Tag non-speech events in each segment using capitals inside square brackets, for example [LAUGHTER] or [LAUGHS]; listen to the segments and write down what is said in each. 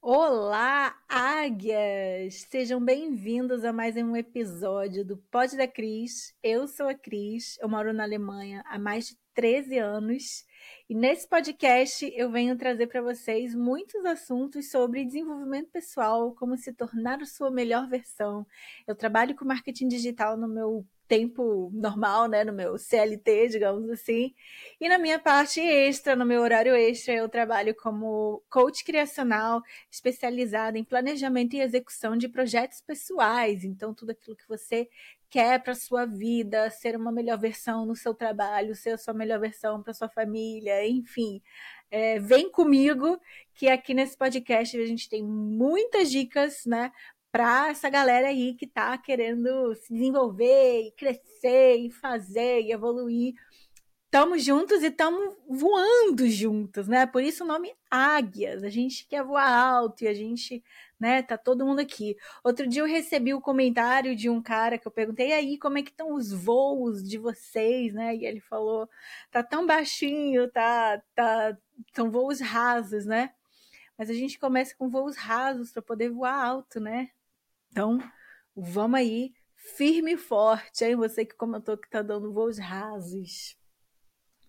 Olá, águias! Sejam bem-vindos a mais um episódio do Pod da Cris. Eu sou a Cris, eu moro na Alemanha há mais de 13 anos e nesse podcast eu venho trazer para vocês muitos assuntos sobre desenvolvimento pessoal, como se tornar a sua melhor versão. Eu trabalho com marketing digital no meu tempo normal, né, no meu CLT, digamos assim. E na minha parte extra, no meu horário extra, eu trabalho como coach criacional, especializada em planejamento e execução de projetos pessoais. Então, tudo aquilo que você quer para sua vida, ser uma melhor versão no seu trabalho, ser a sua melhor versão para sua família, enfim. É, vem comigo, que aqui nesse podcast a gente tem muitas dicas, né, para essa galera aí que está querendo se desenvolver e crescer e fazer e evoluir. Estamos juntos e estamos voando juntos, né? Por isso o nome Águias. A gente quer voar alto e a gente, né, tá todo mundo aqui. Outro dia eu recebi o um comentário de um cara que eu perguntei aí como é que estão os voos de vocês, né? E ele falou: "Tá tão baixinho, tá tá são voos rasos, né?" Mas a gente começa com voos rasos para poder voar alto, né? Então, vamos aí, firme e forte, hein? Você que comentou que tá dando voos rasos.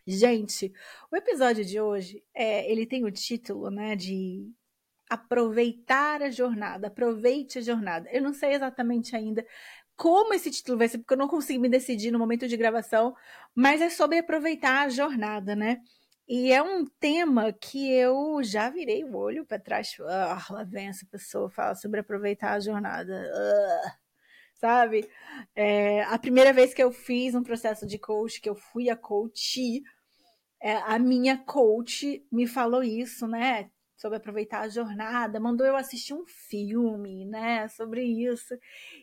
Gente, o episódio de hoje, é, ele tem o título, né, de aproveitar a jornada, aproveite a jornada. Eu não sei exatamente ainda como esse título vai ser, porque eu não consigo me decidir no momento de gravação, mas é sobre aproveitar a jornada, né? E é um tema que eu já virei o olho para trás. Ah, lá vem essa pessoa falar sobre aproveitar a jornada. Uh, sabe? É, a primeira vez que eu fiz um processo de coach, que eu fui a coach, é, a minha coach me falou isso, né? Sobre aproveitar a jornada, mandou eu assistir um filme, né, sobre isso.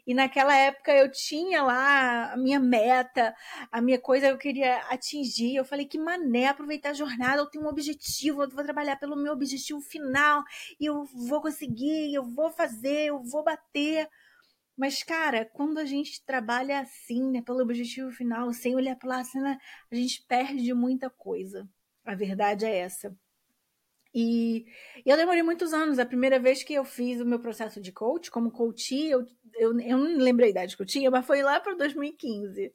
E naquela época eu tinha lá a minha meta, a minha coisa que eu queria atingir. Eu falei que mané aproveitar a jornada, eu tenho um objetivo, eu vou trabalhar pelo meu objetivo final e eu vou conseguir, eu vou fazer, eu vou bater. Mas, cara, quando a gente trabalha assim, né, pelo objetivo final, sem olhar para assim, né, a gente perde muita coisa. A verdade é essa. E eu demorei muitos anos. A primeira vez que eu fiz o meu processo de coach, como coach, eu, eu, eu não lembro a idade que eu tinha, mas foi lá para 2015.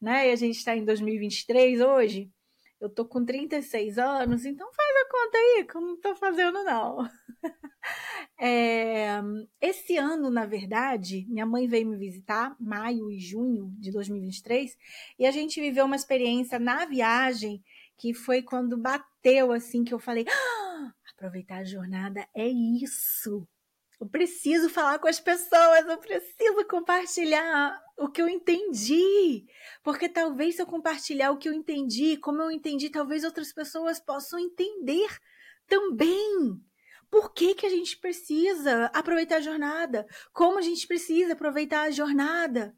Né? E a gente está em 2023 hoje. Eu tô com 36 anos, então faz a conta aí, que eu não tô fazendo, não. [LAUGHS] é, esse ano, na verdade, minha mãe veio me visitar, maio e junho de 2023, e a gente viveu uma experiência na viagem que foi quando bateu assim que eu falei: ah, aproveitar a jornada é isso. Eu preciso falar com as pessoas, eu preciso compartilhar o que eu entendi. Porque talvez se eu compartilhar o que eu entendi, como eu entendi, talvez outras pessoas possam entender também. Por que, que a gente precisa aproveitar a jornada? Como a gente precisa aproveitar a jornada?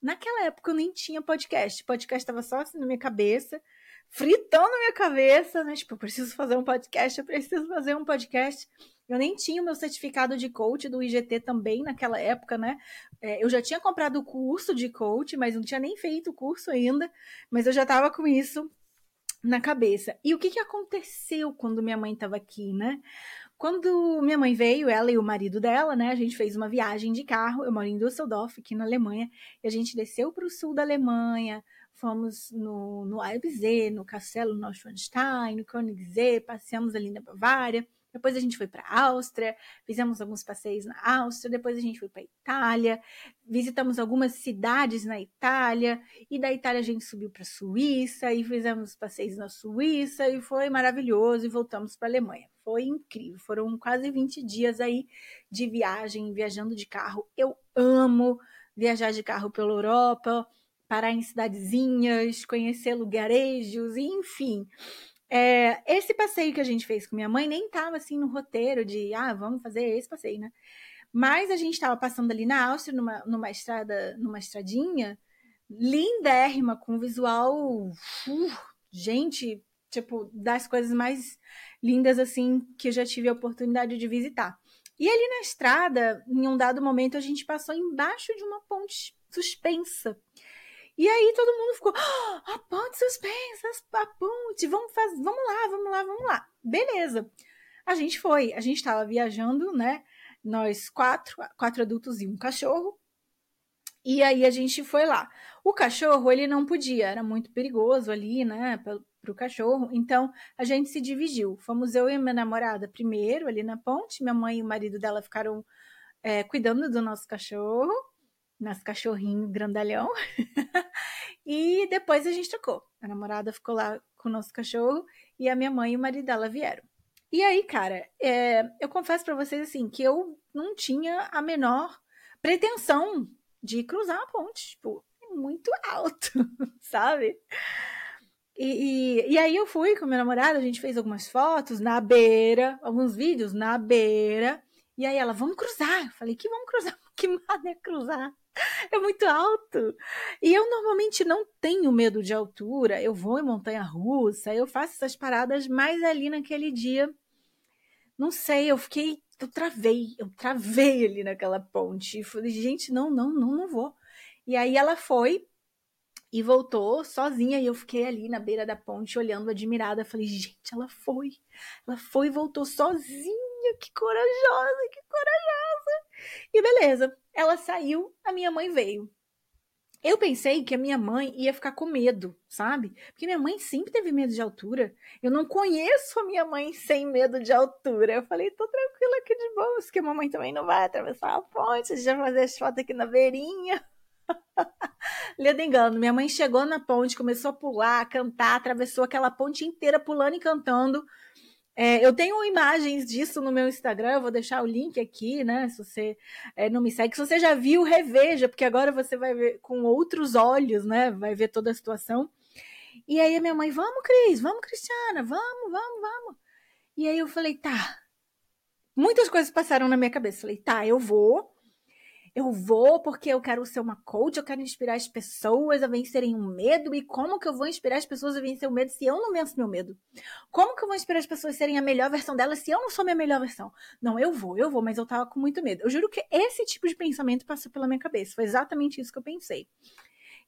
Naquela época eu nem tinha podcast. Podcast estava só assim na minha cabeça fritando minha cabeça, né? Tipo, eu preciso fazer um podcast, eu preciso fazer um podcast. Eu nem tinha o meu certificado de coach do IGT também naquela época, né? É, eu já tinha comprado o curso de coach, mas não tinha nem feito o curso ainda, mas eu já estava com isso na cabeça. E o que, que aconteceu quando minha mãe estava aqui, né? Quando minha mãe veio, ela e o marido dela, né? A gente fez uma viagem de carro. Eu moro em Düsseldorf, aqui na Alemanha, e a gente desceu para o sul da Alemanha, fomos no, no Alpsee, no Castelo Neuschwanstein, no Königssee, passeamos ali na Bavária. Depois a gente foi para a Áustria, fizemos alguns passeios na Áustria, depois a gente foi para a Itália, visitamos algumas cidades na Itália, e da Itália a gente subiu para a Suíça e fizemos passeios na Suíça e foi maravilhoso e voltamos para a Alemanha. Foi incrível, foram quase 20 dias aí de viagem, viajando de carro. Eu amo viajar de carro pela Europa, parar em cidadezinhas, conhecer lugarejos, enfim. É, esse passeio que a gente fez com minha mãe nem estava assim no roteiro de, ah, vamos fazer esse passeio, né? Mas a gente estava passando ali na Áustria, numa, numa estrada, numa estradinha, lindérrima, com visual, uh, gente, tipo, das coisas mais lindas assim que eu já tive a oportunidade de visitar. E ali na estrada, em um dado momento, a gente passou embaixo de uma ponte suspensa. E aí todo mundo ficou, a ponte suspensa, a ponte, vamos, fazer, vamos lá, vamos lá, vamos lá. Beleza. a gente foi. A gente estava viajando, né? Nós quatro, quatro adultos e um cachorro. E aí a gente foi lá. O cachorro, ele não podia, era muito perigoso ali, né, para o cachorro. Então a gente se dividiu. Fomos eu e minha namorada primeiro ali na ponte. Minha mãe e o marido dela ficaram é, cuidando do nosso cachorro, nosso cachorrinho grandalhão. [LAUGHS] e depois a gente trocou. A namorada ficou lá com o nosso cachorro e a minha mãe e o marido dela vieram. E aí, cara, é, eu confesso para vocês assim que eu não tinha a menor pretensão de cruzar a ponte, tipo, muito alto, [LAUGHS] sabe? E, e, e, aí eu fui com meu namorado, a gente fez algumas fotos na beira, alguns vídeos na beira. E aí ela, vamos cruzar. Eu falei, que vamos cruzar? Que nada é cruzar? É muito alto. E eu normalmente não tenho medo de altura. Eu vou em montanha russa, eu faço essas paradas, mas ali naquele dia, não sei, eu fiquei eu travei, eu travei ali naquela ponte. E falei, gente, não, não, não, não vou. E aí ela foi e voltou sozinha e eu fiquei ali na beira da ponte olhando admirada. Falei, gente, ela foi. Ela foi e voltou sozinha. Que corajosa, que corajosa. E beleza, ela saiu, a minha mãe veio. Eu pensei que a minha mãe ia ficar com medo, sabe? Porque minha mãe sempre teve medo de altura. Eu não conheço a minha mãe sem medo de altura. Eu falei, tô tranquila aqui de boas, porque a mamãe também não vai atravessar a ponte, a gente vai fazer as fotos aqui na beirinha. [LAUGHS] Leda engano, minha mãe chegou na ponte, começou a pular, a cantar, atravessou aquela ponte inteira pulando e cantando. É, eu tenho imagens disso no meu Instagram, eu vou deixar o link aqui, né? Se você é, não me segue, se você já viu, reveja, porque agora você vai ver com outros olhos, né? Vai ver toda a situação. E aí a minha mãe, vamos, Cris, vamos, Cristiana, vamos, vamos, vamos. E aí eu falei, tá. Muitas coisas passaram na minha cabeça. Falei, tá, eu vou, eu vou porque eu quero ser uma coach, eu quero inspirar as pessoas a vencerem o medo. E como que eu vou inspirar as pessoas a vencer o medo se eu não venço meu medo? Como que eu vou inspirar as pessoas a serem a melhor versão delas se eu não sou minha melhor versão? Não, eu vou, eu vou, mas eu tava com muito medo. Eu juro que esse tipo de pensamento passou pela minha cabeça. Foi exatamente isso que eu pensei.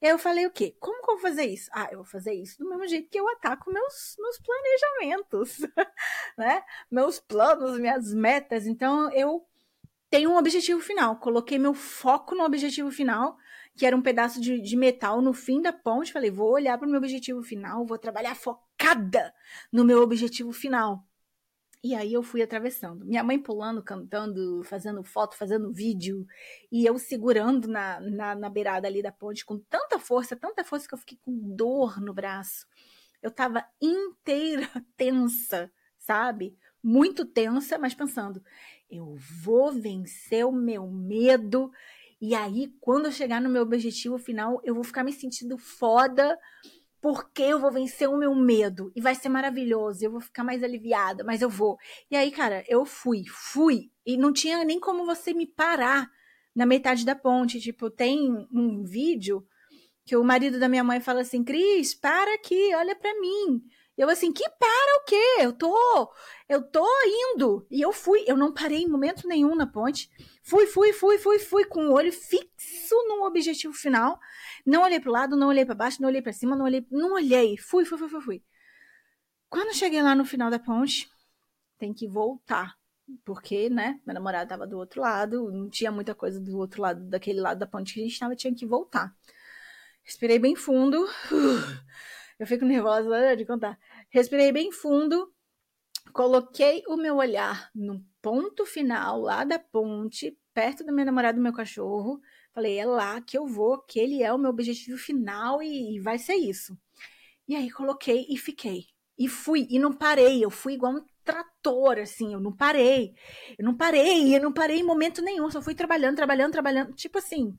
E aí eu falei o quê? Como que eu vou fazer isso? Ah, eu vou fazer isso do mesmo jeito que eu ataco meus, meus planejamentos, [LAUGHS] né? Meus planos, minhas metas. Então eu tem um objetivo final. Coloquei meu foco no objetivo final, que era um pedaço de, de metal no fim da ponte. Falei, vou olhar para o meu objetivo final, vou trabalhar focada no meu objetivo final. E aí eu fui atravessando. Minha mãe pulando, cantando, fazendo foto, fazendo vídeo. E eu segurando na, na, na beirada ali da ponte com tanta força, tanta força que eu fiquei com dor no braço. Eu tava inteira [LAUGHS] tensa, sabe? Muito tensa, mas pensando, eu vou vencer o meu medo. E aí, quando eu chegar no meu objetivo final, eu vou ficar me sentindo foda porque eu vou vencer o meu medo e vai ser maravilhoso, eu vou ficar mais aliviada, mas eu vou. E aí, cara, eu fui, fui e não tinha nem como você me parar na metade da ponte. Tipo, tem um vídeo que o marido da minha mãe fala assim: Cris, para aqui, olha para mim. Eu assim, que para o quê? Eu tô, eu tô indo. E eu fui, eu não parei em momento nenhum na ponte. Fui, fui, fui, fui, fui com o olho fixo no objetivo final. Não olhei pro lado, não olhei para baixo, não olhei para cima, não olhei, não olhei. Fui, fui, fui, fui, fui. Quando cheguei lá no final da ponte, tem que voltar. Porque, né, meu namorado tava do outro lado, não tinha muita coisa do outro lado, daquele lado da ponte que a gente tava, tinha que voltar. Respirei bem fundo. [SIGHS] Eu fico nervosa de contar. Respirei bem fundo, coloquei o meu olhar no ponto final, lá da ponte, perto do meu namorado e do meu cachorro. Falei, é lá que eu vou, que ele é o meu objetivo final e, e vai ser isso. E aí coloquei e fiquei. E fui, e não parei, eu fui igual um trator, assim, eu não parei. Eu não parei, eu não parei em momento nenhum, só fui trabalhando, trabalhando, trabalhando. Tipo assim,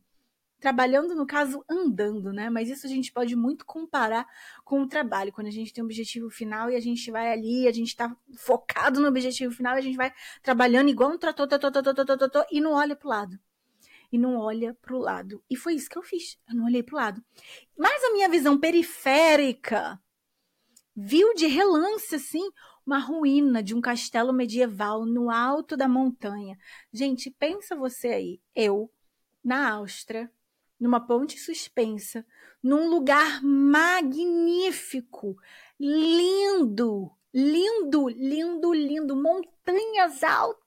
trabalhando, no caso, andando, né? Mas isso a gente pode muito comparar com o trabalho, quando a gente tem um objetivo final e a gente vai ali, a gente está focado no objetivo final, a gente vai trabalhando igual um trator, trator, trator, trator, trator, e não olha para o lado. E não olha para o lado. E foi isso que eu fiz. Eu não olhei para o lado. Mas a minha visão periférica viu de relance, assim, uma ruína de um castelo medieval no alto da montanha. Gente, pensa você aí, eu na Áustria, numa ponte suspensa, num lugar magnífico, lindo, lindo, lindo, lindo, montanhas altas,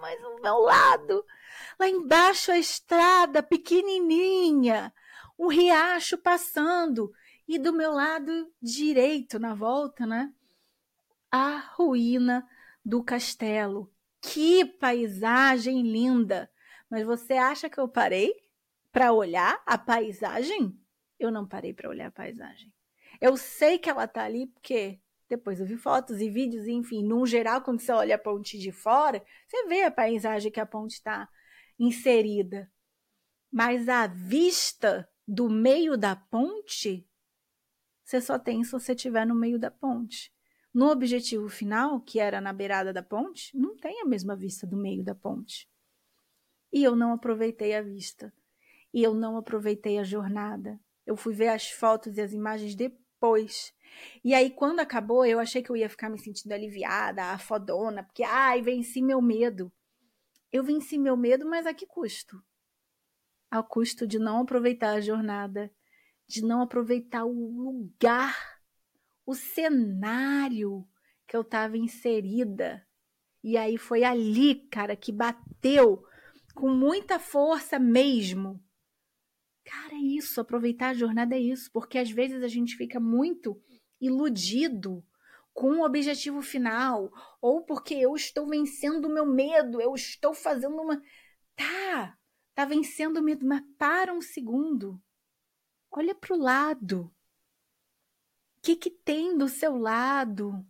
mas do meu lado, lá embaixo a estrada pequenininha, um riacho passando e do meu lado direito na volta, né? A ruína do castelo. Que paisagem linda! Mas você acha que eu parei para olhar a paisagem? Eu não parei para olhar a paisagem. Eu sei que ela tá ali porque depois eu vi fotos e vídeos, enfim, num geral, quando você olha a ponte de fora, você vê a paisagem que a ponte está inserida. Mas a vista do meio da ponte, você só tem se você estiver no meio da ponte. No objetivo final, que era na beirada da ponte, não tem a mesma vista do meio da ponte. E eu não aproveitei a vista. E eu não aproveitei a jornada. Eu fui ver as fotos e as imagens depois. E aí, quando acabou, eu achei que eu ia ficar me sentindo aliviada, a fodona, porque, ai, venci meu medo. Eu venci meu medo, mas a que custo? Ao custo de não aproveitar a jornada, de não aproveitar o lugar, o cenário que eu estava inserida. E aí foi ali, cara, que bateu com muita força mesmo. Cara, é isso, aproveitar a jornada é isso, porque às vezes a gente fica muito iludido com o objetivo final, ou porque eu estou vencendo o meu medo, eu estou fazendo uma. Tá, tá vencendo o medo, mas para um segundo. Olha para o lado. O que, que tem do seu lado?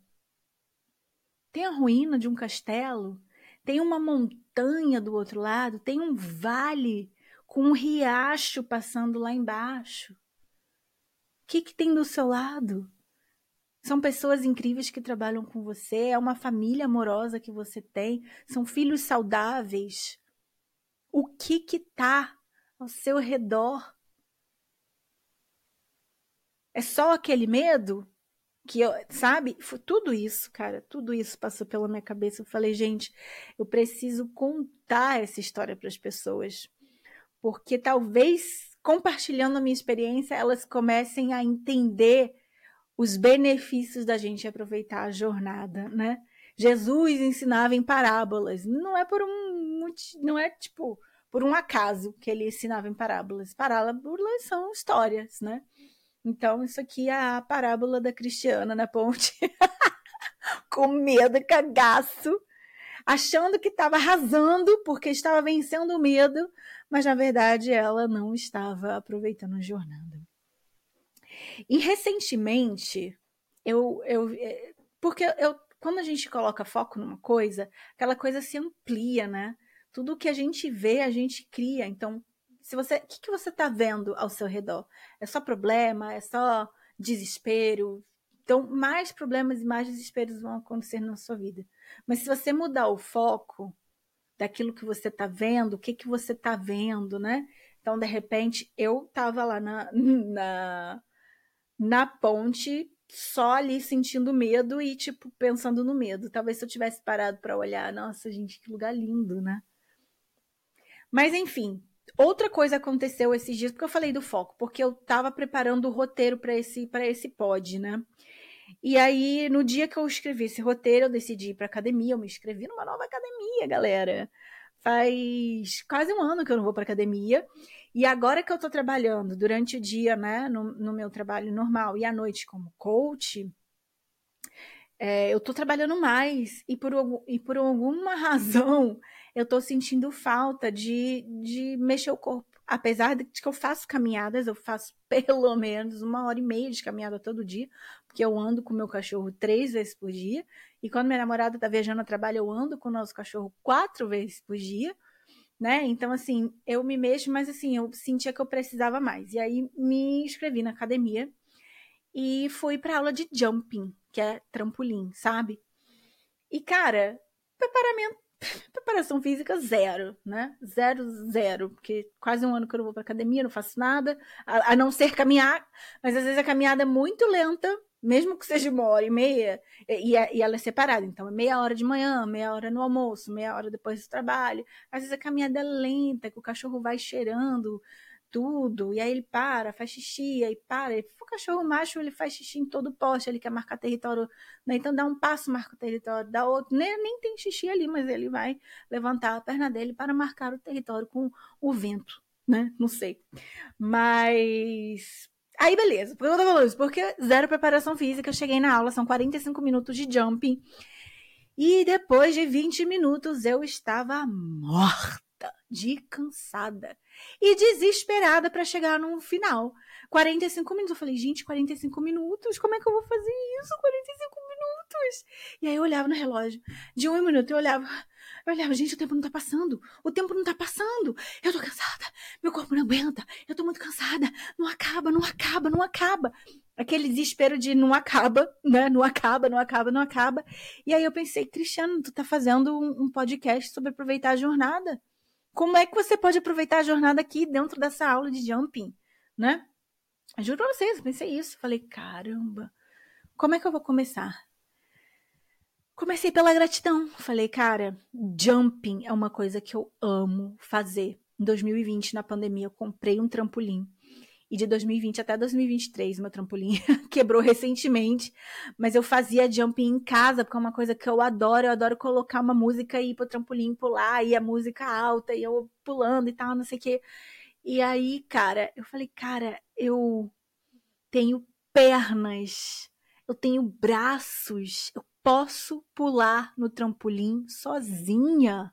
Tem a ruína de um castelo, tem uma montanha do outro lado, tem um vale com um riacho passando lá embaixo. O que, que tem do seu lado? São pessoas incríveis que trabalham com você, é uma família amorosa que você tem, são filhos saudáveis. O que que tá ao seu redor? É só aquele medo que eu, sabe? Foi tudo isso, cara, tudo isso passou pela minha cabeça. Eu falei, gente, eu preciso contar essa história para as pessoas, porque talvez compartilhando a minha experiência, elas comecem a entender os benefícios da gente aproveitar a jornada, né? Jesus ensinava em parábolas. Não é por um não é tipo por um acaso que ele ensinava em parábolas. Parábolas são histórias, né? Então isso aqui é a parábola da Cristiana na ponte, [LAUGHS] com medo, cagaço, achando que estava arrasando porque estava vencendo o medo, mas na verdade ela não estava aproveitando a jornada. E recentemente, eu, eu é, porque eu, quando a gente coloca foco numa coisa, aquela coisa se amplia, né? Tudo que a gente vê, a gente cria. Então, se você, o que, que você está vendo ao seu redor? É só problema? É só desespero? Então, mais problemas e mais desesperos vão acontecer na sua vida. Mas se você mudar o foco daquilo que você está vendo, o que, que você está vendo, né? Então, de repente, eu estava lá na, [LAUGHS] na, na ponte, só ali sentindo medo e, tipo, pensando no medo. Talvez se eu tivesse parado para olhar, nossa, gente, que lugar lindo, né? Mas, enfim, outra coisa aconteceu esses dias, porque eu falei do foco, porque eu tava preparando o roteiro para esse, pra esse pod, né? E aí, no dia que eu escrevi esse roteiro, eu decidi ir pra academia. Eu me inscrevi numa nova academia, galera. Faz quase um ano que eu não vou pra academia. E agora que eu estou trabalhando durante o dia, né, no, no, meu trabalho normal e à noite como coach, é, eu estou trabalhando mais e por, e por alguma [LAUGHS] razão eu estou sentindo falta de, de mexer o corpo. Apesar de que eu faço caminhadas, eu faço [LAUGHS] pelo menos uma hora e meia de caminhada todo dia, porque eu ando com meu cachorro três vezes por dia. E quando minha namorada está viajando a trabalho, eu ando com o nosso cachorro quatro vezes por dia né? Então, assim, eu me mexo, mas assim, eu sentia que eu precisava mais. E aí me inscrevi na academia e fui para aula de jumping, que é trampolim, sabe? E, cara, preparamento, preparação física zero, né? Zero, zero, porque quase um ano que eu não vou pra academia, não faço nada, a, a não ser caminhar, mas às vezes a caminhada é muito lenta, mesmo que seja uma hora e meia, e, e, ela é separada, então é meia hora de manhã, meia hora no almoço, meia hora depois do trabalho. Às vezes a caminhada é lenta, que o cachorro vai cheirando tudo. E aí ele para, faz xixi, aí para. Ele, o cachorro macho, ele faz xixi em todo poste, ele quer marcar território. Né? Então dá um passo, marca o território, dá outro. Nem, nem tem xixi ali, mas ele vai levantar a perna dele para marcar o território com o vento, né? Não sei. Mas. Aí, beleza. Por que eu tô falando isso? Porque zero preparação física, eu cheguei na aula, são 45 minutos de jumping. E depois de 20 minutos eu estava morta, de cansada e desesperada para chegar no final. 45 minutos. Eu falei, gente, 45 minutos? Como é que eu vou fazer isso? 45 minutos. E aí eu olhava no relógio. De um minuto eu olhava. Eu olhava, gente, o tempo não tá passando. O tempo não tá passando. Eu tô cansada. Meu corpo não aguenta. Eu tô muito cansada. Não acaba, não acaba, não acaba. Aquele desespero de não acaba, né? Não acaba, não acaba, não acaba. E aí eu pensei, Cristiano, tu tá fazendo um, um podcast sobre aproveitar a jornada. Como é que você pode aproveitar a jornada aqui dentro dessa aula de jumping, né? Eu juro pra vocês, pensei isso. Falei, caramba, como é que eu vou começar? Comecei pela gratidão. Falei, cara, jumping é uma coisa que eu amo fazer. Em 2020, na pandemia, eu comprei um trampolim. E de 2020 até 2023, meu trampolim [LAUGHS] quebrou recentemente. Mas eu fazia jumping em casa, porque é uma coisa que eu adoro. Eu adoro colocar uma música e ir pro trampolim pular, e a música alta, e eu pulando e tal, não sei o quê. E aí, cara, eu falei, cara, eu tenho pernas, eu tenho braços, eu posso pular no trampolim sozinha.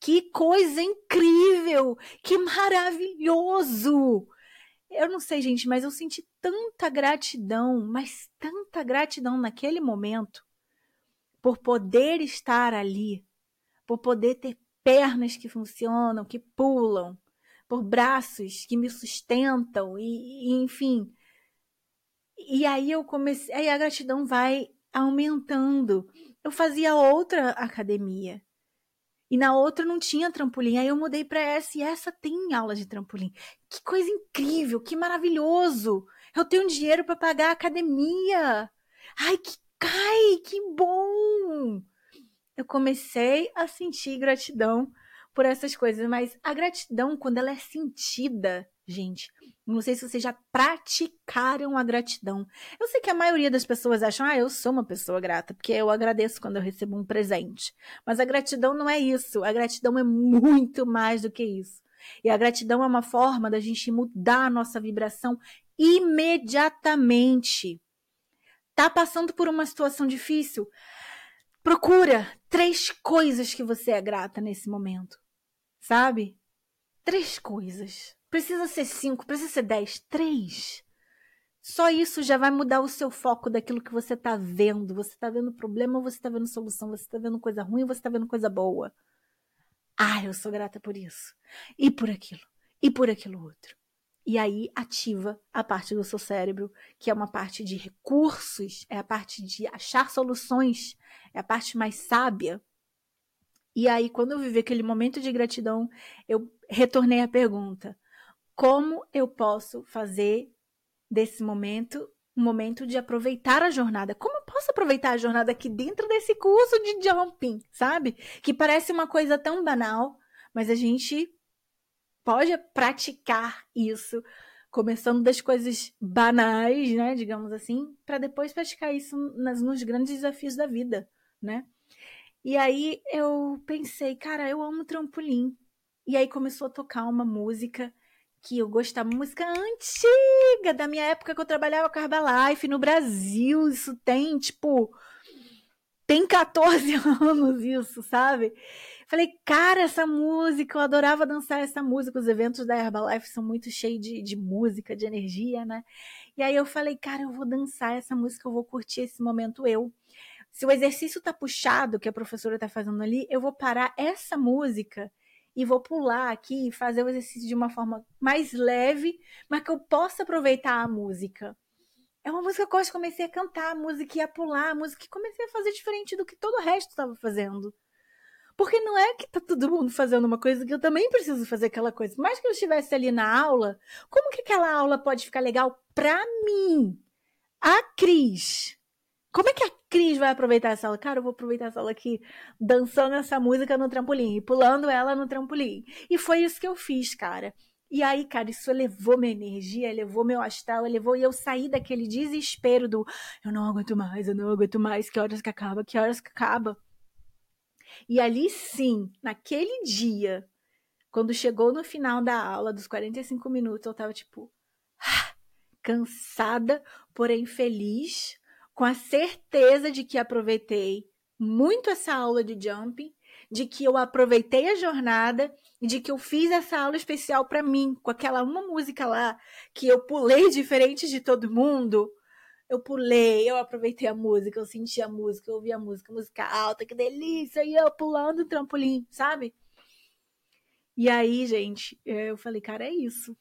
Que coisa incrível! Que maravilhoso! Eu não sei, gente, mas eu senti tanta gratidão, mas tanta gratidão naquele momento por poder estar ali, por poder ter pernas que funcionam, que pulam, por braços que me sustentam e, e enfim. E aí eu comecei, aí a gratidão vai aumentando. Eu fazia outra academia. E na outra não tinha trampolim. Aí eu mudei para essa e essa tem aula de trampolim. Que coisa incrível, que maravilhoso. Eu tenho dinheiro para pagar a academia. Ai, que cai, que bom. Eu comecei a sentir gratidão por essas coisas, mas a gratidão quando ela é sentida, gente, não sei se vocês já praticaram a gratidão. Eu sei que a maioria das pessoas acham, ah, eu sou uma pessoa grata, porque eu agradeço quando eu recebo um presente. Mas a gratidão não é isso. A gratidão é muito mais do que isso. E a gratidão é uma forma da gente mudar a nossa vibração imediatamente. Tá passando por uma situação difícil? Procura três coisas que você é grata nesse momento. Sabe? Três coisas. Precisa ser cinco, precisa ser dez, três. Só isso já vai mudar o seu foco daquilo que você está vendo. Você está vendo problema você está vendo solução? Você está vendo coisa ruim você está vendo coisa boa? Ah, eu sou grata por isso. E por aquilo. E por aquilo outro. E aí ativa a parte do seu cérebro, que é uma parte de recursos, é a parte de achar soluções, é a parte mais sábia. E aí, quando eu vivi aquele momento de gratidão, eu retornei a pergunta: como eu posso fazer desse momento um momento de aproveitar a jornada. Como eu posso aproveitar a jornada aqui dentro desse curso de jumping, sabe? Que parece uma coisa tão banal, mas a gente pode praticar isso, começando das coisas banais, né, digamos assim, para depois praticar isso nas, nos grandes desafios da vida, né? E aí eu pensei, cara, eu amo trampolim. E aí começou a tocar uma música que eu gostava, música antiga, da minha época que eu trabalhava com a Herbalife no Brasil. Isso tem, tipo, tem 14 [LAUGHS] anos isso, sabe? Falei, cara, essa música, eu adorava dançar essa música. Os eventos da Herbalife são muito cheios de, de música, de energia, né? E aí eu falei, cara, eu vou dançar essa música, eu vou curtir esse momento eu. Se o exercício tá puxado, que a professora tá fazendo ali, eu vou parar essa música e vou pular aqui e fazer o exercício de uma forma mais leve, mas que eu possa aproveitar a música. É uma música que eu comecei a cantar a música e a pular a música e comecei a fazer diferente do que todo o resto estava fazendo. Porque não é que tá todo mundo fazendo uma coisa que eu também preciso fazer aquela coisa. Mais que eu estivesse ali na aula, como que aquela aula pode ficar legal pra mim? A Cris. Como é que a Cris vai aproveitar essa aula? Cara, eu vou aproveitar essa aula aqui dançando essa música no trampolim, pulando ela no trampolim. E foi isso que eu fiz, cara. E aí, cara, isso elevou minha energia, elevou meu astral, elevou e eu saí daquele desespero do eu não aguento mais, eu não aguento mais, que horas que acaba, que horas que acaba. E ali sim, naquele dia, quando chegou no final da aula, dos 45 minutos, eu tava tipo, ah, cansada, porém feliz, com a certeza de que aproveitei muito essa aula de jumping, de que eu aproveitei a jornada e de que eu fiz essa aula especial para mim, com aquela uma música lá que eu pulei [LAUGHS] diferente de todo mundo. Eu pulei, eu aproveitei a música, eu senti a música, eu ouvi a música, música alta, que delícia, e eu pulando o trampolim, sabe? E aí, gente, eu falei, cara, é isso.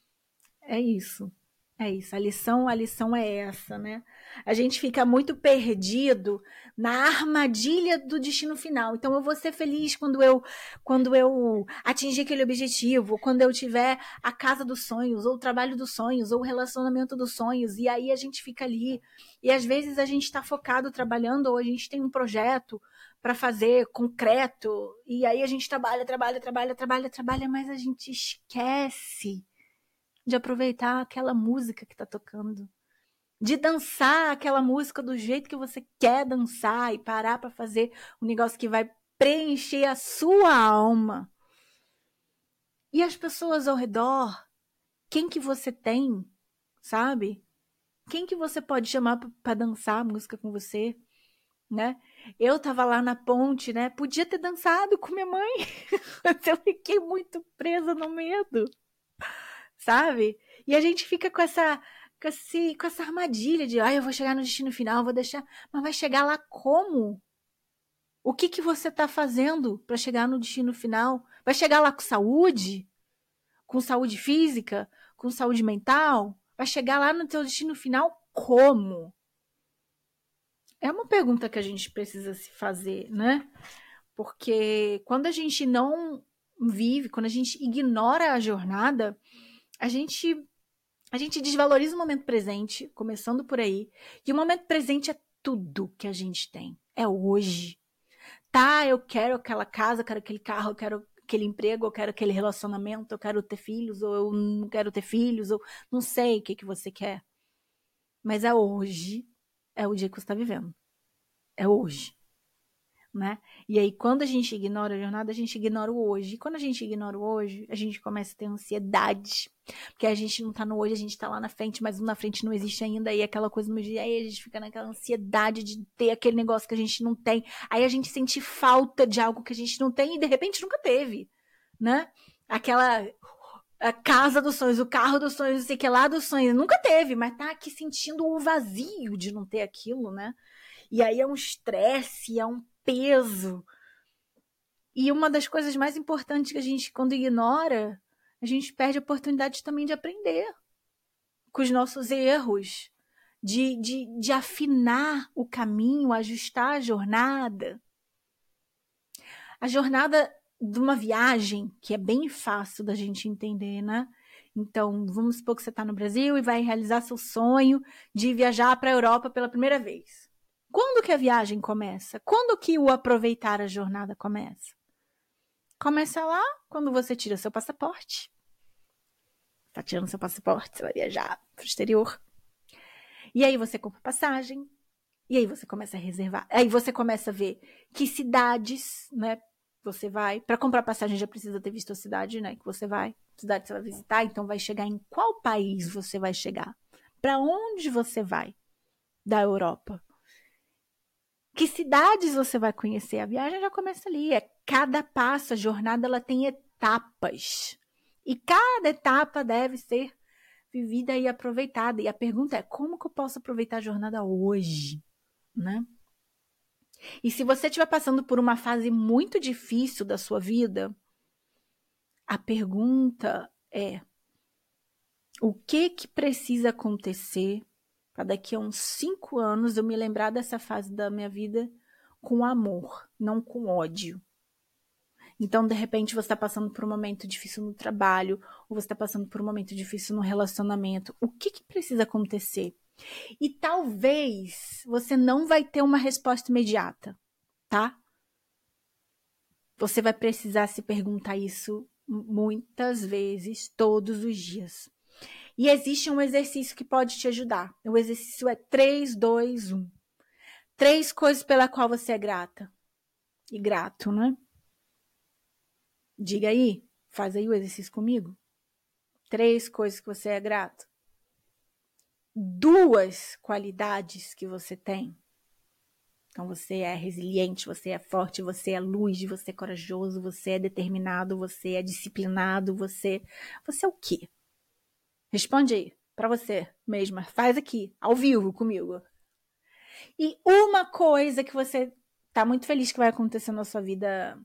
É isso. É isso, a lição, a lição é essa, né? A gente fica muito perdido na armadilha do destino final. Então eu vou ser feliz quando eu quando eu atingir aquele objetivo, quando eu tiver a casa dos sonhos, ou o trabalho dos sonhos, ou o relacionamento dos sonhos. E aí a gente fica ali. E às vezes a gente está focado trabalhando, ou a gente tem um projeto para fazer concreto, e aí a gente trabalha, trabalha, trabalha, trabalha, trabalha, mas a gente esquece de aproveitar aquela música que está tocando, de dançar aquela música do jeito que você quer dançar e parar para fazer um negócio que vai preencher a sua alma. E as pessoas ao redor, quem que você tem, sabe? Quem que você pode chamar para dançar a música com você, né? Eu tava lá na ponte, né? Podia ter dançado com minha mãe, [LAUGHS] mas eu fiquei muito presa no medo sabe? E a gente fica com essa com, esse, com essa armadilha de, ah, eu vou chegar no destino final, vou deixar, mas vai chegar lá como? O que que você está fazendo para chegar no destino final? Vai chegar lá com saúde? Com saúde física? Com saúde mental? Vai chegar lá no teu destino final como? É uma pergunta que a gente precisa se fazer, né? Porque quando a gente não vive, quando a gente ignora a jornada, a gente a gente desvaloriza o momento presente, começando por aí. E o momento presente é tudo que a gente tem. É hoje. Tá, eu quero aquela casa, eu quero aquele carro, eu quero aquele emprego, eu quero aquele relacionamento, eu quero ter filhos, ou eu não quero ter filhos, ou não sei o que, que você quer. Mas é hoje, é o dia que você está vivendo. É hoje né? E aí, quando a gente ignora a jornada, a gente ignora o hoje. E quando a gente ignora o hoje, a gente começa a ter ansiedade. Porque a gente não tá no hoje, a gente tá lá na frente, mas na frente não existe ainda. E aquela coisa no dia, aí a gente fica naquela ansiedade de ter aquele negócio que a gente não tem. Aí a gente sente falta de algo que a gente não tem e de repente nunca teve, né? Aquela a casa dos sonhos, o carro dos sonhos, não sei que lá dos sonhos, nunca teve, mas tá aqui sentindo o vazio de não ter aquilo, né? E aí é um estresse, é um peso. E uma das coisas mais importantes que a gente, quando ignora, a gente perde a oportunidade também de aprender com os nossos erros, de, de, de afinar o caminho, ajustar a jornada. A jornada de uma viagem, que é bem fácil da gente entender, né? Então, vamos supor que você está no Brasil e vai realizar seu sonho de viajar para a Europa pela primeira vez. Quando que a viagem começa? Quando que o aproveitar a jornada começa? Começa lá quando você tira seu passaporte. Tá tirando seu passaporte, você vai viajar para o exterior. E aí você compra passagem. E aí você começa a reservar. Aí você começa a ver que cidades, né? Você vai. Para comprar passagem já precisa ter visto a cidade, né? Que você vai. Cidade que você vai visitar. Então vai chegar em qual país você vai chegar? Para onde você vai da Europa? Que cidades você vai conhecer? A viagem já começa ali. É cada passo, a jornada ela tem etapas. E cada etapa deve ser vivida e aproveitada. E a pergunta é: como que eu posso aproveitar a jornada hoje, né? E se você estiver passando por uma fase muito difícil da sua vida, a pergunta é: o que que precisa acontecer para daqui a uns cinco anos eu me lembrar dessa fase da minha vida com amor, não com ódio. Então, de repente, você está passando por um momento difícil no trabalho, ou você está passando por um momento difícil no relacionamento. O que, que precisa acontecer? E talvez você não vai ter uma resposta imediata, tá? Você vai precisar se perguntar isso muitas vezes, todos os dias. E existe um exercício que pode te ajudar. O exercício é 3, 2, 1. Três coisas pela qual você é grata. E grato, né? Diga aí, faz aí o exercício comigo. Três coisas que você é grato. Duas qualidades que você tem. Então você é resiliente, você é forte, você é luz, você é corajoso, você é determinado, você é disciplinado, você você é o quê? Responde aí para você mesma, faz aqui ao vivo comigo. E uma coisa que você tá muito feliz que vai acontecer na sua vida,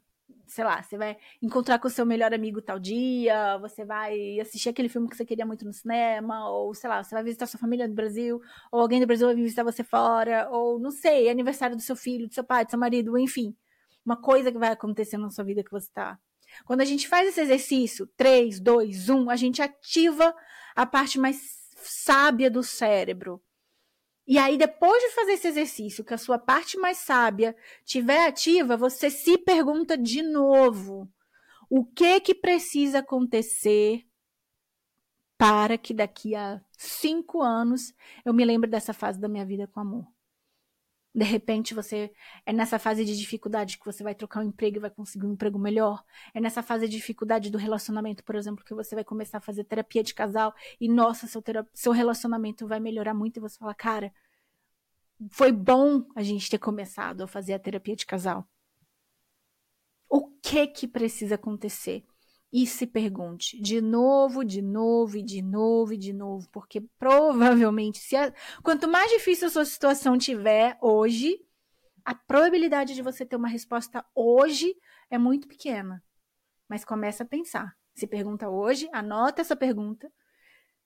sei lá, você vai encontrar com o seu melhor amigo tal dia, você vai assistir aquele filme que você queria muito no cinema, ou sei lá, você vai visitar sua família no Brasil, ou alguém do Brasil vai visitar você fora, ou não sei, aniversário do seu filho, do seu pai, do seu marido, enfim. Uma coisa que vai acontecer na sua vida que você tá. Quando a gente faz esse exercício, 3, 2, 1, a gente ativa a parte mais sábia do cérebro e aí, depois de fazer esse exercício, que a sua parte mais sábia estiver ativa, você se pergunta de novo: o que que precisa acontecer para que daqui a cinco anos eu me lembre dessa fase da minha vida com amor? De repente você é nessa fase de dificuldade que você vai trocar um emprego e vai conseguir um emprego melhor. É nessa fase de dificuldade do relacionamento, por exemplo, que você vai começar a fazer terapia de casal e nossa, seu, seu relacionamento vai melhorar muito e você fala, cara, foi bom a gente ter começado a fazer a terapia de casal. O que que precisa acontecer? E se pergunte de novo, de novo e de novo e de novo, porque provavelmente, se a, quanto mais difícil a sua situação tiver hoje, a probabilidade de você ter uma resposta hoje é muito pequena. Mas começa a pensar. Se pergunta hoje, anota essa pergunta,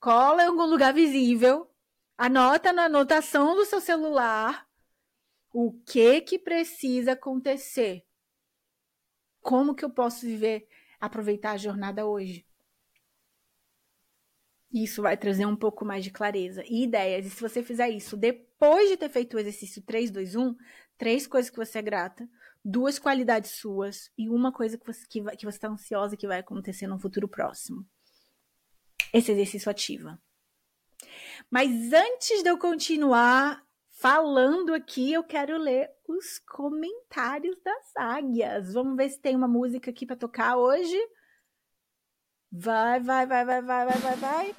cola em algum lugar visível, anota na anotação do seu celular o que que precisa acontecer. Como que eu posso viver aproveitar a jornada hoje. Isso vai trazer um pouco mais de clareza e ideias. E se você fizer isso depois de ter feito o exercício 3, 2, 1, três coisas que você é grata, duas qualidades suas e uma coisa que você, que, que você está ansiosa que vai acontecer no futuro próximo. Esse exercício ativa. Mas antes de eu continuar falando aqui, eu quero ler os comentários das águias. Vamos ver se tem uma música aqui para tocar hoje. Vai, vai, vai, vai, vai, vai, vai, vai.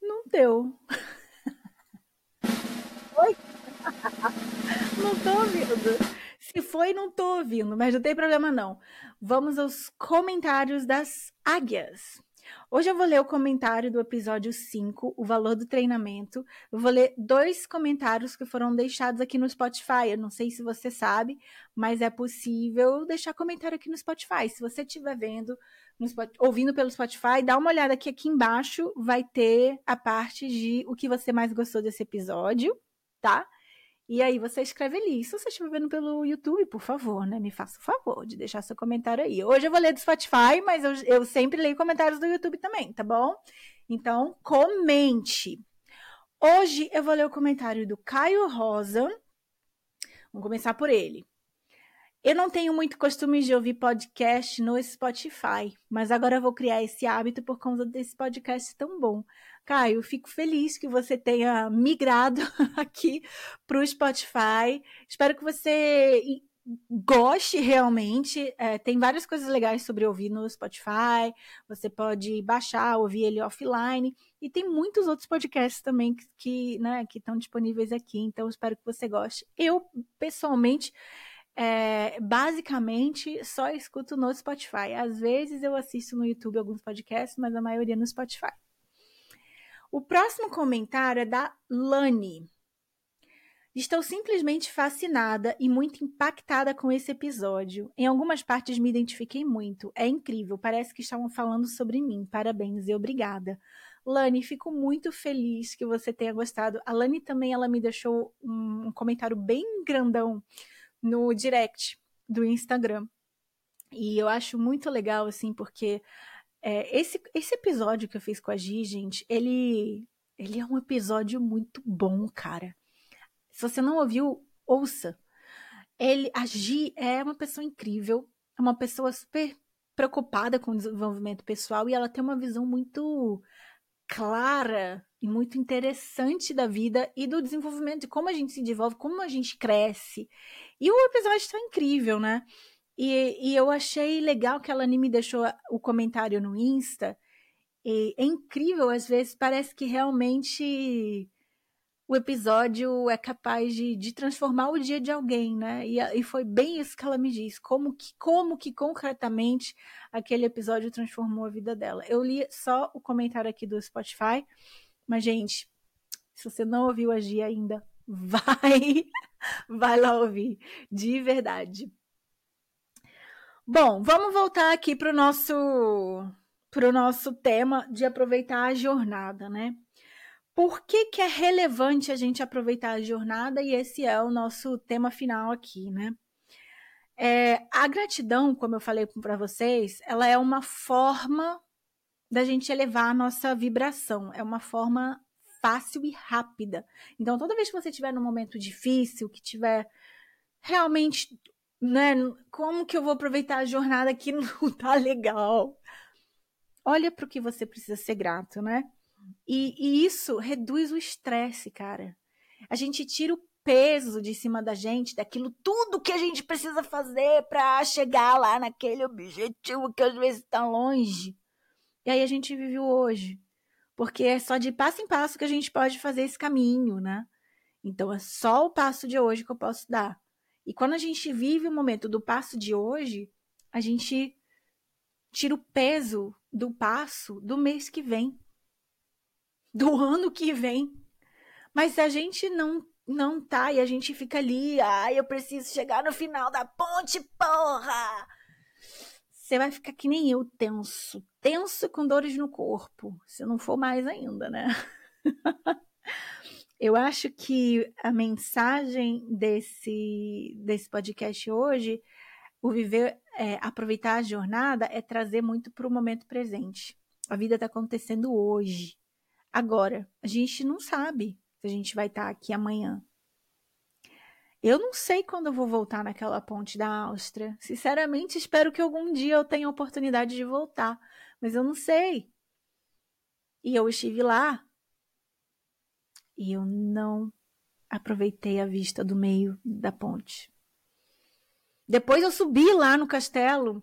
Não deu. Oi? [LAUGHS] Não tô ouvindo. Se foi, não tô ouvindo, mas não tem problema não. Vamos aos comentários das águias. Hoje eu vou ler o comentário do episódio 5, o valor do treinamento. Eu vou ler dois comentários que foram deixados aqui no Spotify. Eu não sei se você sabe, mas é possível deixar comentário aqui no Spotify. Se você estiver vendo, ouvindo pelo Spotify, dá uma olhada aqui, aqui embaixo, vai ter a parte de o que você mais gostou desse episódio, tá? E aí você escreve ali. Se você estiver vendo pelo YouTube, por favor, né? Me faça o favor de deixar seu comentário aí. Hoje eu vou ler do Spotify, mas eu, eu sempre leio comentários do YouTube também, tá bom? Então, comente. Hoje eu vou ler o comentário do Caio Rosa. Vamos começar por ele. Eu não tenho muito costume de ouvir podcast no Spotify, mas agora eu vou criar esse hábito por causa desse podcast tão bom. Caio, fico feliz que você tenha migrado [LAUGHS] aqui para o Spotify. Espero que você goste realmente. É, tem várias coisas legais sobre ouvir no Spotify. Você pode baixar, ouvir ele offline. E tem muitos outros podcasts também que, que né, que estão disponíveis aqui. Então, espero que você goste. Eu, pessoalmente, é, basicamente só escuto no Spotify. Às vezes eu assisto no YouTube alguns podcasts, mas a maioria no Spotify. O próximo comentário é da Lani. Estou simplesmente fascinada e muito impactada com esse episódio. Em algumas partes me identifiquei muito. É incrível, parece que estavam falando sobre mim. Parabéns e obrigada. Lani, fico muito feliz que você tenha gostado. A Lani também ela me deixou um, comentário bem grandão no direct do Instagram. E eu acho muito legal, assim, porque é, esse, esse episódio que eu fiz com a Gi, gente, ele, ele é um episódio muito bom, cara. Se você não ouviu, ouça. ele, a Gi é uma pessoa incrível, é uma pessoa super preocupada com o desenvolvimento pessoal e ela tem uma visão muito clara e muito interessante da vida e do desenvolvimento, de como a gente se desenvolve, como a gente cresce. E o episódio está incrível, né? E, e, eu achei legal que ela me deixou o comentário no Insta. E é incrível, às vezes, parece que realmente o episódio é capaz de, de transformar o dia de alguém, né? E, e foi bem isso que ela me disse, como que, como que concretamente aquele episódio transformou a vida dela. Eu li só o comentário aqui do Spotify, mas, gente, se você não ouviu a Gia ainda, [LAUGHS] vai, vai lá ouvir, de verdade. Bom, vamos voltar aqui para o nosso, pro nosso tema de aproveitar a jornada, né? por que, que é relevante a gente aproveitar a jornada e esse é o nosso tema final aqui, né? É, a gratidão, como eu falei para vocês, ela é uma forma da gente elevar a nossa vibração, é uma forma fácil e rápida. Então, toda vez que você estiver num momento difícil, que tiver realmente, né, como que eu vou aproveitar a jornada que [LAUGHS] não tá legal? Olha para o que você precisa ser grato, né? E, e isso reduz o estresse, cara. A gente tira o peso de cima da gente, daquilo tudo que a gente precisa fazer para chegar lá naquele objetivo que às vezes está longe. E aí a gente vive hoje. Porque é só de passo em passo que a gente pode fazer esse caminho, né? Então é só o passo de hoje que eu posso dar. E quando a gente vive o momento do passo de hoje, a gente tira o peso do passo do mês que vem do [LAUGHS] ano que vem. Mas se a gente não não tá e a gente fica ali, ai, eu preciso chegar no final da ponte, porra! Você vai ficar que nem eu, tenso, tenso com dores no corpo, se não for mais ainda, né? [LAUGHS] eu acho que a mensagem desse, desse podcast hoje, o viver, é, aproveitar a jornada, é trazer muito para o momento presente. A vida está acontecendo hoje. Agora, a gente não sabe se a gente vai estar tá aqui amanhã. Eu não sei quando eu vou voltar naquela ponte da Áustria. Sinceramente, espero que algum dia eu tenha a oportunidade de voltar, mas eu não sei. E eu estive lá e eu não aproveitei a vista do meio da ponte. Depois eu subi lá no castelo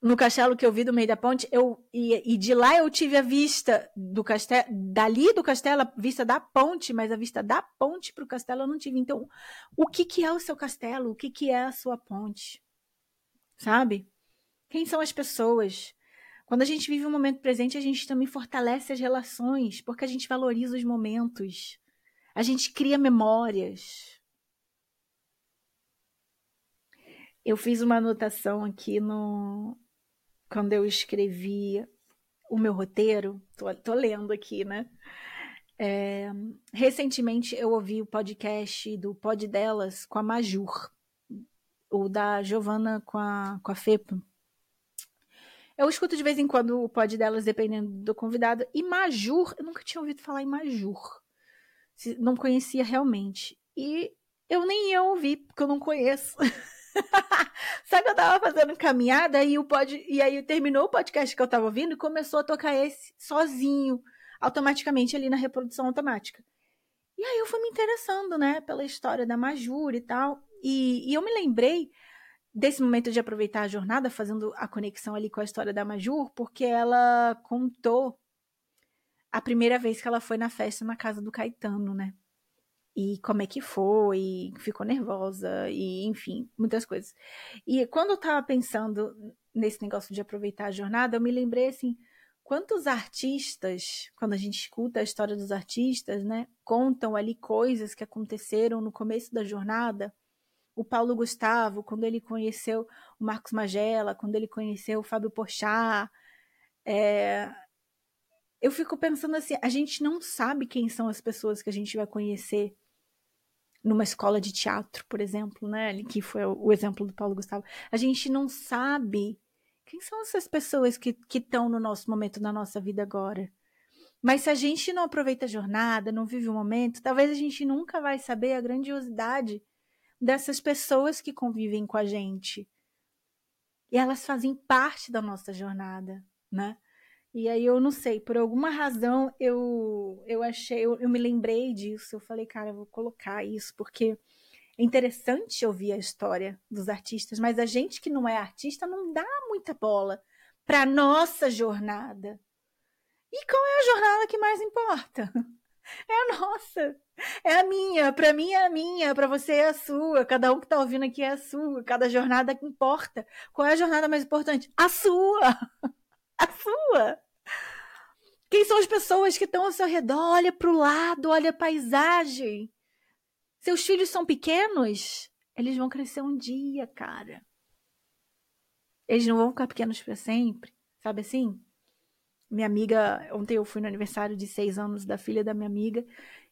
no castelo que eu vi do meio da ponte, eu e, e de lá eu tive a vista do castelo, dali do castelo, a vista da ponte, mas a vista da ponte para o castelo eu não tive. Então, o que que é o seu castelo? O que que é a sua ponte? Sabe? Quem são as pessoas? Quando a gente vive o momento presente, a gente também fortalece as relações, porque a gente valoriza os momentos. A gente cria memórias. Eu fiz uma anotação aqui no, quando eu escrevi o meu roteiro, tô, tô lendo aqui, né? É, recentemente eu ouvi o podcast do Pod Delas com a Majur, o da Giovana com a, com a Fepa. Eu escuto de vez em quando o pod delas, dependendo do convidado. E Majur, eu nunca tinha ouvido falar em Majur. Não conhecia realmente. E eu nem ia ouvir, porque eu não conheço. [LAUGHS] Sabe que eu tava fazendo caminhada e, o pod... e aí terminou o podcast que eu tava ouvindo e começou a tocar esse sozinho, automaticamente ali na reprodução automática. E aí eu fui me interessando, né, pela história da Majur e tal. E, e eu me lembrei desse momento de aproveitar a jornada, fazendo a conexão ali com a história da Majur, porque ela contou a primeira vez que ela foi na festa na casa do Caetano, né? e como é que foi, ficou nervosa, e enfim, muitas coisas. E quando eu tava pensando nesse negócio de aproveitar a jornada, eu me lembrei assim, quantos artistas, quando a gente escuta a história dos artistas, né, contam ali coisas que aconteceram no começo da jornada. O Paulo Gustavo, quando ele conheceu o Marcos Magela, quando ele conheceu o Fábio Porchat, é... eu fico pensando assim, a gente não sabe quem são as pessoas que a gente vai conhecer numa escola de teatro, por exemplo, né? Que foi o exemplo do Paulo Gustavo. A gente não sabe quem são essas pessoas que estão no nosso momento, na nossa vida agora. Mas se a gente não aproveita a jornada, não vive o momento, talvez a gente nunca vai saber a grandiosidade dessas pessoas que convivem com a gente. E elas fazem parte da nossa jornada, né? E aí eu não sei, por alguma razão eu eu achei, eu, eu me lembrei disso. Eu falei, cara, eu vou colocar isso porque é interessante ouvir a história dos artistas, mas a gente que não é artista não dá muita bola para nossa jornada. E qual é a jornada que mais importa? [LAUGHS] É a nossa. É a minha. Para mim é a minha. Para você é a sua. Cada um que tá ouvindo aqui é a sua. Cada jornada que importa. Qual é a jornada mais importante? A sua. [LAUGHS] A sua. Quem são as pessoas que estão ao seu redor? Olha para o lado, olha a paisagem. Seus filhos são pequenos? Eles vão crescer um dia, cara. Eles não vão ficar pequenos para sempre. Sabe assim? Minha amiga, ontem eu fui no aniversário de seis anos da filha da minha amiga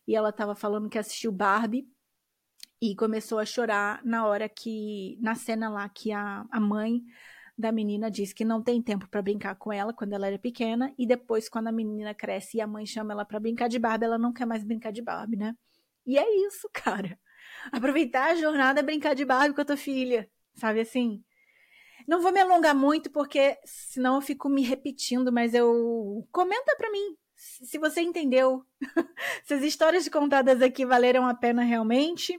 e ela estava falando que assistiu Barbie e começou a chorar na hora que, na cena lá que a, a mãe da menina diz que não tem tempo para brincar com ela quando ela era pequena e depois quando a menina cresce e a mãe chama ela para brincar de Barbie, ela não quer mais brincar de Barbie, né? E é isso, [LAUGHS] cara. Aproveitar a jornada é brincar de Barbie com a tua filha, sabe assim? Não vou me alongar muito porque senão eu fico me repetindo, mas eu comenta para mim se você entendeu, [LAUGHS] se as histórias contadas aqui valeram a pena realmente.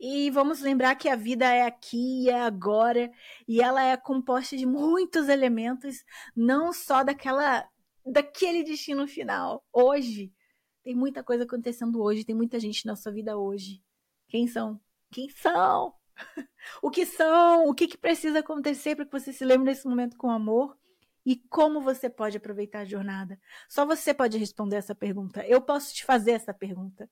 E vamos lembrar que a vida é aqui, é agora, e ela é composta de muitos elementos, não só daquela daquele destino final. Hoje tem muita coisa acontecendo hoje, tem muita gente na sua vida hoje. Quem são? Quem são? [LAUGHS] o que são? O que, que precisa acontecer para que você se lembre desse momento com amor? E como você pode aproveitar a jornada? Só você pode responder essa pergunta. Eu posso te fazer essa pergunta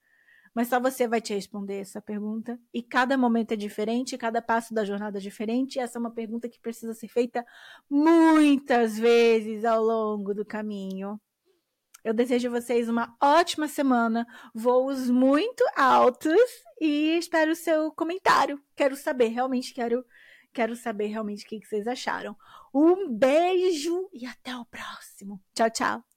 mas só você vai te responder essa pergunta. E cada momento é diferente, cada passo da jornada é diferente. E essa é uma pergunta que precisa ser feita muitas vezes ao longo do caminho. Eu desejo a vocês uma ótima semana, voos muito altos e espero o seu comentário. Quero saber, realmente quero, quero saber realmente o que vocês acharam. Um beijo e até o próximo. Tchau, tchau.